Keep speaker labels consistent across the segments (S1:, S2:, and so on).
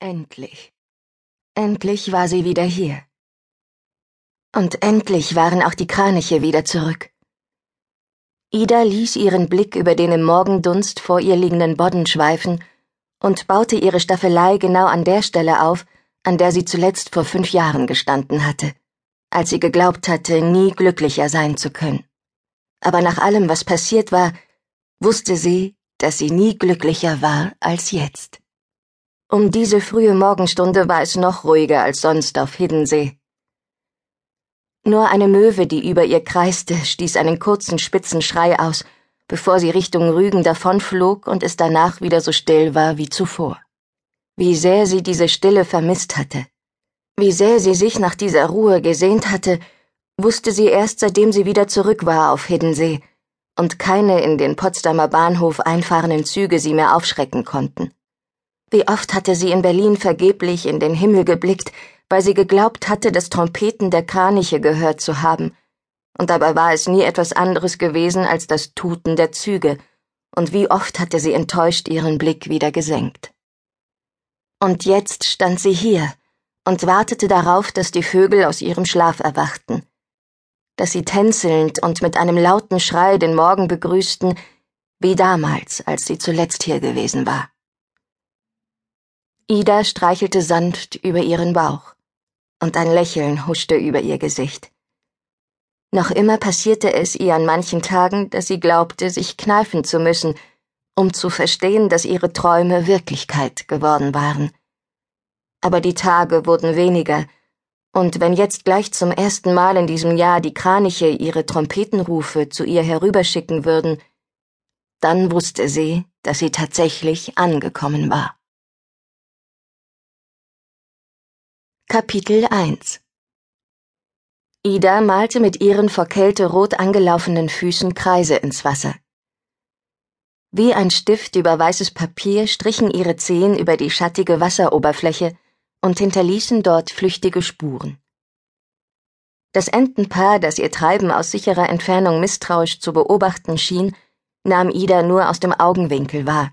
S1: Endlich. Endlich war sie wieder hier. Und endlich waren auch die Kraniche wieder zurück. Ida ließ ihren Blick über den im Morgendunst vor ihr liegenden Bodden schweifen und baute ihre Staffelei genau an der Stelle auf, an der sie zuletzt vor fünf Jahren gestanden hatte, als sie geglaubt hatte, nie glücklicher sein zu können. Aber nach allem, was passiert war, wusste sie, dass sie nie glücklicher war als jetzt. Um diese frühe Morgenstunde war es noch ruhiger als sonst auf Hiddensee. Nur eine Möwe, die über ihr kreiste, stieß einen kurzen, spitzen Schrei aus, bevor sie Richtung Rügen davonflog und es danach wieder so still war wie zuvor. Wie sehr sie diese Stille vermisst hatte. Wie sehr sie sich nach dieser Ruhe gesehnt hatte, wusste sie erst seitdem sie wieder zurück war auf Hiddensee und keine in den Potsdamer Bahnhof einfahrenden Züge sie mehr aufschrecken konnten. Wie oft hatte sie in Berlin vergeblich in den Himmel geblickt, weil sie geglaubt hatte, das Trompeten der Kraniche gehört zu haben, und dabei war es nie etwas anderes gewesen als das Tuten der Züge, und wie oft hatte sie enttäuscht ihren Blick wieder gesenkt. Und jetzt stand sie hier und wartete darauf, dass die Vögel aus ihrem Schlaf erwachten, dass sie tänzelnd und mit einem lauten Schrei den Morgen begrüßten, wie damals, als sie zuletzt hier gewesen war. Ida streichelte sanft über ihren Bauch, und ein Lächeln huschte über ihr Gesicht. Noch immer passierte es ihr an manchen Tagen, dass sie glaubte, sich kneifen zu müssen, um zu verstehen, dass ihre Träume Wirklichkeit geworden waren. Aber die Tage wurden weniger, und wenn jetzt gleich zum ersten Mal in diesem Jahr die Kraniche ihre Trompetenrufe zu ihr herüberschicken würden, dann wusste sie, dass sie tatsächlich angekommen war. Kapitel 1 Ida malte mit ihren vor Kälte rot angelaufenen Füßen Kreise ins Wasser. Wie ein Stift über weißes Papier strichen ihre Zehen über die schattige Wasseroberfläche und hinterließen dort flüchtige Spuren. Das Entenpaar, das ihr Treiben aus sicherer Entfernung misstrauisch zu beobachten schien, nahm Ida nur aus dem Augenwinkel wahr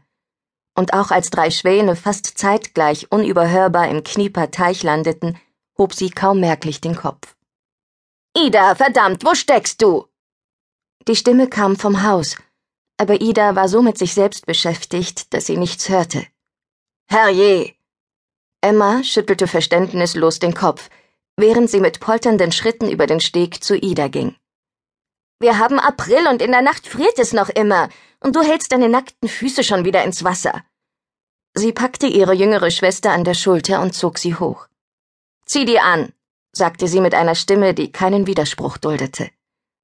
S1: und auch als drei Schwäne fast zeitgleich unüberhörbar im Knieper Teich landeten, hob sie kaum merklich den Kopf. Ida, verdammt, wo steckst du? Die Stimme kam vom Haus, aber Ida war so mit sich selbst beschäftigt, dass sie nichts hörte. Herrje! Emma schüttelte verständnislos den Kopf, während sie mit polternden Schritten über den Steg zu Ida ging. Wir haben April und in der Nacht friert es noch immer, und du hältst deine nackten Füße schon wieder ins Wasser. Sie packte ihre jüngere Schwester an der Schulter und zog sie hoch. Zieh die an, sagte sie mit einer Stimme, die keinen Widerspruch duldete,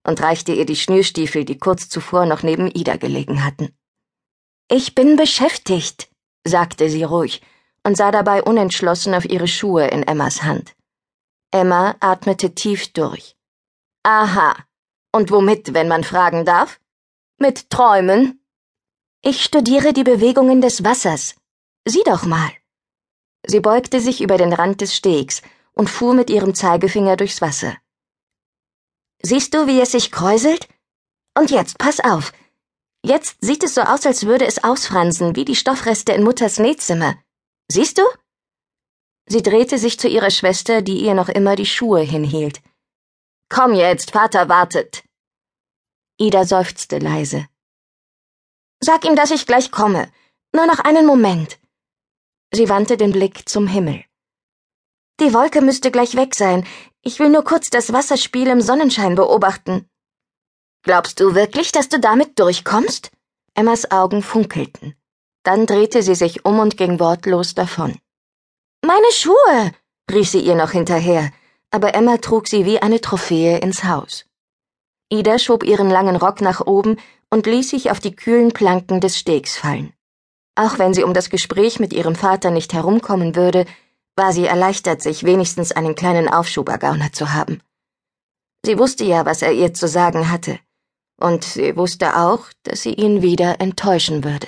S1: und reichte ihr die Schnürstiefel, die kurz zuvor noch neben Ida gelegen hatten. Ich bin beschäftigt, sagte sie ruhig und sah dabei unentschlossen auf ihre Schuhe in Emmas Hand. Emma atmete tief durch. Aha. Und womit, wenn man fragen darf? Mit Träumen? Ich studiere die Bewegungen des Wassers. Sieh doch mal. Sie beugte sich über den Rand des Stegs und fuhr mit ihrem Zeigefinger durchs Wasser. Siehst du, wie es sich kräuselt? Und jetzt, pass auf. Jetzt sieht es so aus, als würde es ausfransen, wie die Stoffreste in Mutters Nähzimmer. Siehst du? Sie drehte sich zu ihrer Schwester, die ihr noch immer die Schuhe hinhielt. Komm jetzt, Vater wartet. Ida seufzte leise. Sag ihm, dass ich gleich komme. Nur noch einen Moment. Sie wandte den Blick zum Himmel. Die Wolke müsste gleich weg sein. Ich will nur kurz das Wasserspiel im Sonnenschein beobachten. Glaubst du wirklich, dass du damit durchkommst? Emmas Augen funkelten. Dann drehte sie sich um und ging wortlos davon. Meine Schuhe! rief sie ihr noch hinterher, aber Emma trug sie wie eine Trophäe ins Haus. Ida schob ihren langen Rock nach oben und ließ sich auf die kühlen Planken des Stegs fallen. Auch wenn sie um das Gespräch mit ihrem Vater nicht herumkommen würde, war sie erleichtert, sich wenigstens einen kleinen Aufschubergauner zu haben. Sie wusste ja, was er ihr zu sagen hatte, und sie wusste auch, dass sie ihn wieder enttäuschen würde.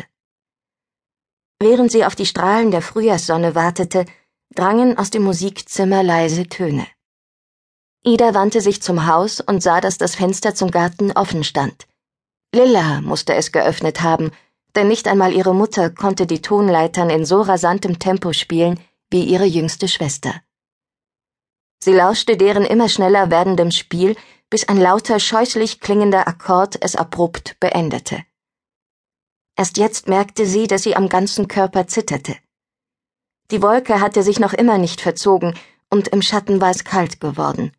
S1: Während sie auf die Strahlen der Frühjahrssonne wartete, drangen aus dem Musikzimmer leise Töne. Ida wandte sich zum Haus und sah, dass das Fenster zum Garten offen stand. Lilla musste es geöffnet haben, denn nicht einmal ihre Mutter konnte die Tonleitern in so rasantem Tempo spielen, wie ihre jüngste Schwester. Sie lauschte deren immer schneller werdendem Spiel, bis ein lauter, scheußlich klingender Akkord es abrupt beendete. Erst jetzt merkte sie, dass sie am ganzen Körper zitterte. Die Wolke hatte sich noch immer nicht verzogen, und im Schatten war es kalt geworden.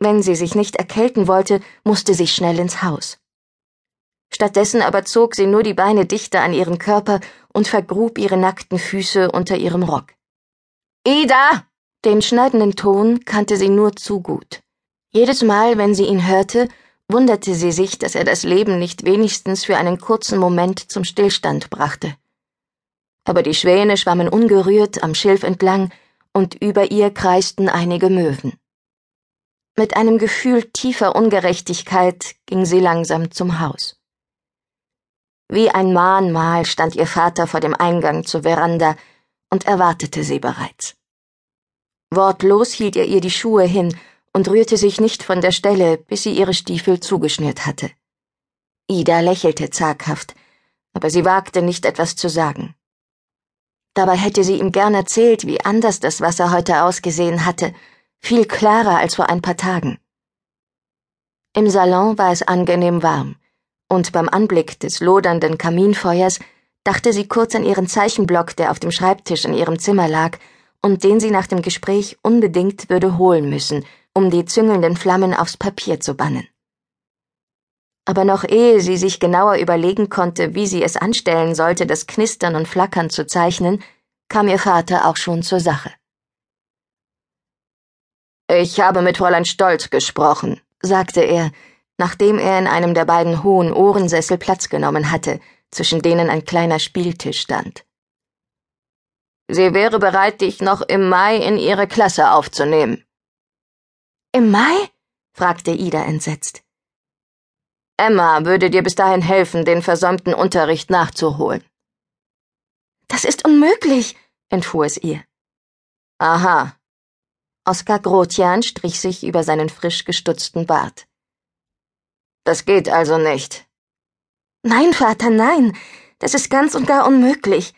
S1: Wenn sie sich nicht erkälten wollte, musste sie schnell ins Haus. Stattdessen aber zog sie nur die Beine dichter an ihren Körper und vergrub ihre nackten Füße unter ihrem Rock. Ida! Den schneidenden Ton kannte sie nur zu gut. Jedes Mal, wenn sie ihn hörte, wunderte sie sich, dass er das Leben nicht wenigstens für einen kurzen Moment zum Stillstand brachte. Aber die Schwäne schwammen ungerührt am Schilf entlang, und über ihr kreisten einige Möwen. Mit einem Gefühl tiefer Ungerechtigkeit ging sie langsam zum Haus. Wie ein Mahnmal stand ihr Vater vor dem Eingang zur Veranda und erwartete sie bereits. Wortlos hielt er ihr die Schuhe hin und rührte sich nicht von der Stelle, bis sie ihre Stiefel zugeschnürt hatte. Ida lächelte zaghaft, aber sie wagte nicht etwas zu sagen. Dabei hätte sie ihm gern erzählt, wie anders das Wasser heute ausgesehen hatte, viel klarer als vor ein paar Tagen. Im Salon war es angenehm warm, und beim Anblick des lodernden Kaminfeuers dachte sie kurz an ihren Zeichenblock, der auf dem Schreibtisch in ihrem Zimmer lag und den sie nach dem Gespräch unbedingt würde holen müssen, um die züngelnden Flammen aufs Papier zu bannen. Aber noch ehe sie sich genauer überlegen konnte, wie sie es anstellen sollte, das Knistern und Flackern zu zeichnen, kam ihr Vater auch schon zur Sache. Ich habe mit Fräulein Stolz gesprochen, sagte er, nachdem er in einem der beiden hohen Ohrensessel Platz genommen hatte, zwischen denen ein kleiner Spieltisch stand. Sie wäre bereit, dich noch im Mai in ihre Klasse aufzunehmen.
S2: Im Mai? fragte Ida entsetzt.
S1: Emma würde dir bis dahin helfen, den versäumten Unterricht nachzuholen.
S2: Das ist unmöglich, entfuhr es ihr.
S1: Aha. Oskar Grotjan strich sich über seinen frisch gestutzten Bart. Das geht also nicht.
S2: Nein, Vater, nein. Das ist ganz und gar unmöglich.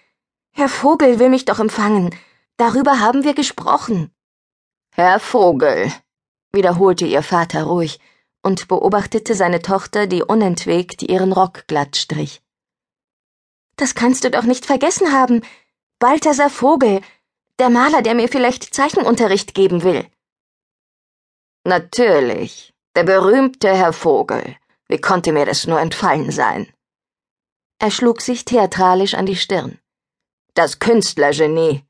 S2: Herr Vogel will mich doch empfangen. Darüber haben wir gesprochen.
S1: Herr Vogel, wiederholte ihr Vater ruhig und beobachtete seine Tochter, die unentwegt ihren Rock glatt strich.
S2: Das kannst du doch nicht vergessen haben. Balthasar Vogel, der Maler, der mir vielleicht Zeichenunterricht geben will.
S1: Natürlich, der berühmte Herr Vogel. Wie konnte mir das nur entfallen sein? Er schlug sich theatralisch an die Stirn. Das Künstlergenie.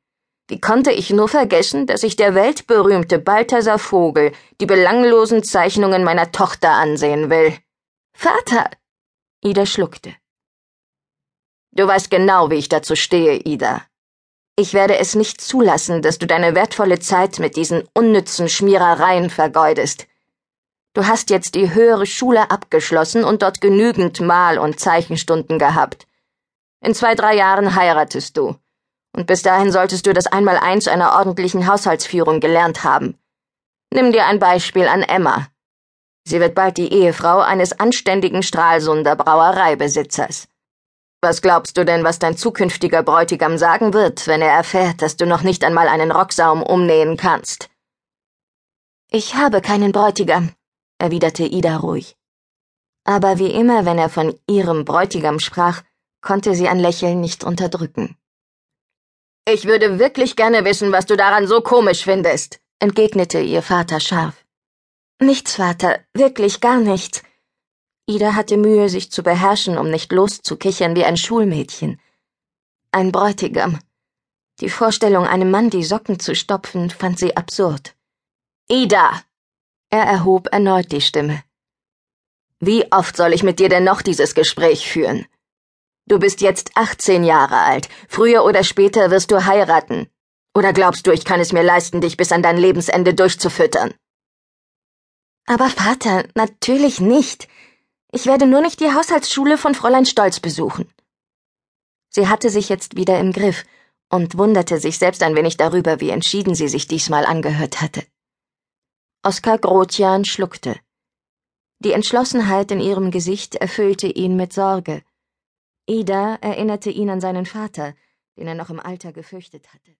S1: Wie konnte ich nur vergessen, dass ich der weltberühmte Balthasar Vogel die belanglosen Zeichnungen meiner Tochter ansehen will?
S2: Vater!
S1: Ida schluckte. Du weißt genau, wie ich dazu stehe, Ida. Ich werde es nicht zulassen, dass du deine wertvolle Zeit mit diesen unnützen Schmierereien vergeudest. Du hast jetzt die höhere Schule abgeschlossen und dort genügend Mal- und Zeichenstunden gehabt. In zwei, drei Jahren heiratest du. Und bis dahin solltest du das Einmaleins einer ordentlichen Haushaltsführung gelernt haben. Nimm dir ein Beispiel an Emma. Sie wird bald die Ehefrau eines anständigen Stralsunder Brauereibesitzers. Was glaubst du denn, was dein zukünftiger Bräutigam sagen wird, wenn er erfährt, dass du noch nicht einmal einen Rocksaum umnähen kannst?
S2: Ich habe keinen Bräutigam, erwiderte Ida ruhig.
S1: Aber wie immer, wenn er von ihrem Bräutigam sprach, konnte sie ein Lächeln nicht unterdrücken. Ich würde wirklich gerne wissen, was du daran so komisch findest, entgegnete ihr Vater scharf.
S2: Nichts, Vater, wirklich gar nichts. Ida hatte Mühe, sich zu beherrschen, um nicht loszukichern wie ein Schulmädchen. Ein Bräutigam. Die Vorstellung, einem Mann die Socken zu stopfen, fand sie absurd.
S1: Ida! Er erhob erneut die Stimme. Wie oft soll ich mit dir denn noch dieses Gespräch führen? Du bist jetzt 18 Jahre alt. Früher oder später wirst du heiraten. Oder glaubst du, ich kann es mir leisten, dich bis an dein Lebensende durchzufüttern?
S2: Aber Vater, natürlich nicht. Ich werde nur nicht die Haushaltsschule von Fräulein Stolz besuchen.
S1: Sie hatte sich jetzt wieder im Griff und wunderte sich selbst ein wenig darüber, wie entschieden sie sich diesmal angehört hatte. Oskar Grotjan schluckte. Die Entschlossenheit in ihrem Gesicht erfüllte ihn mit Sorge. Ida erinnerte ihn an seinen Vater, den er noch im Alter gefürchtet hatte.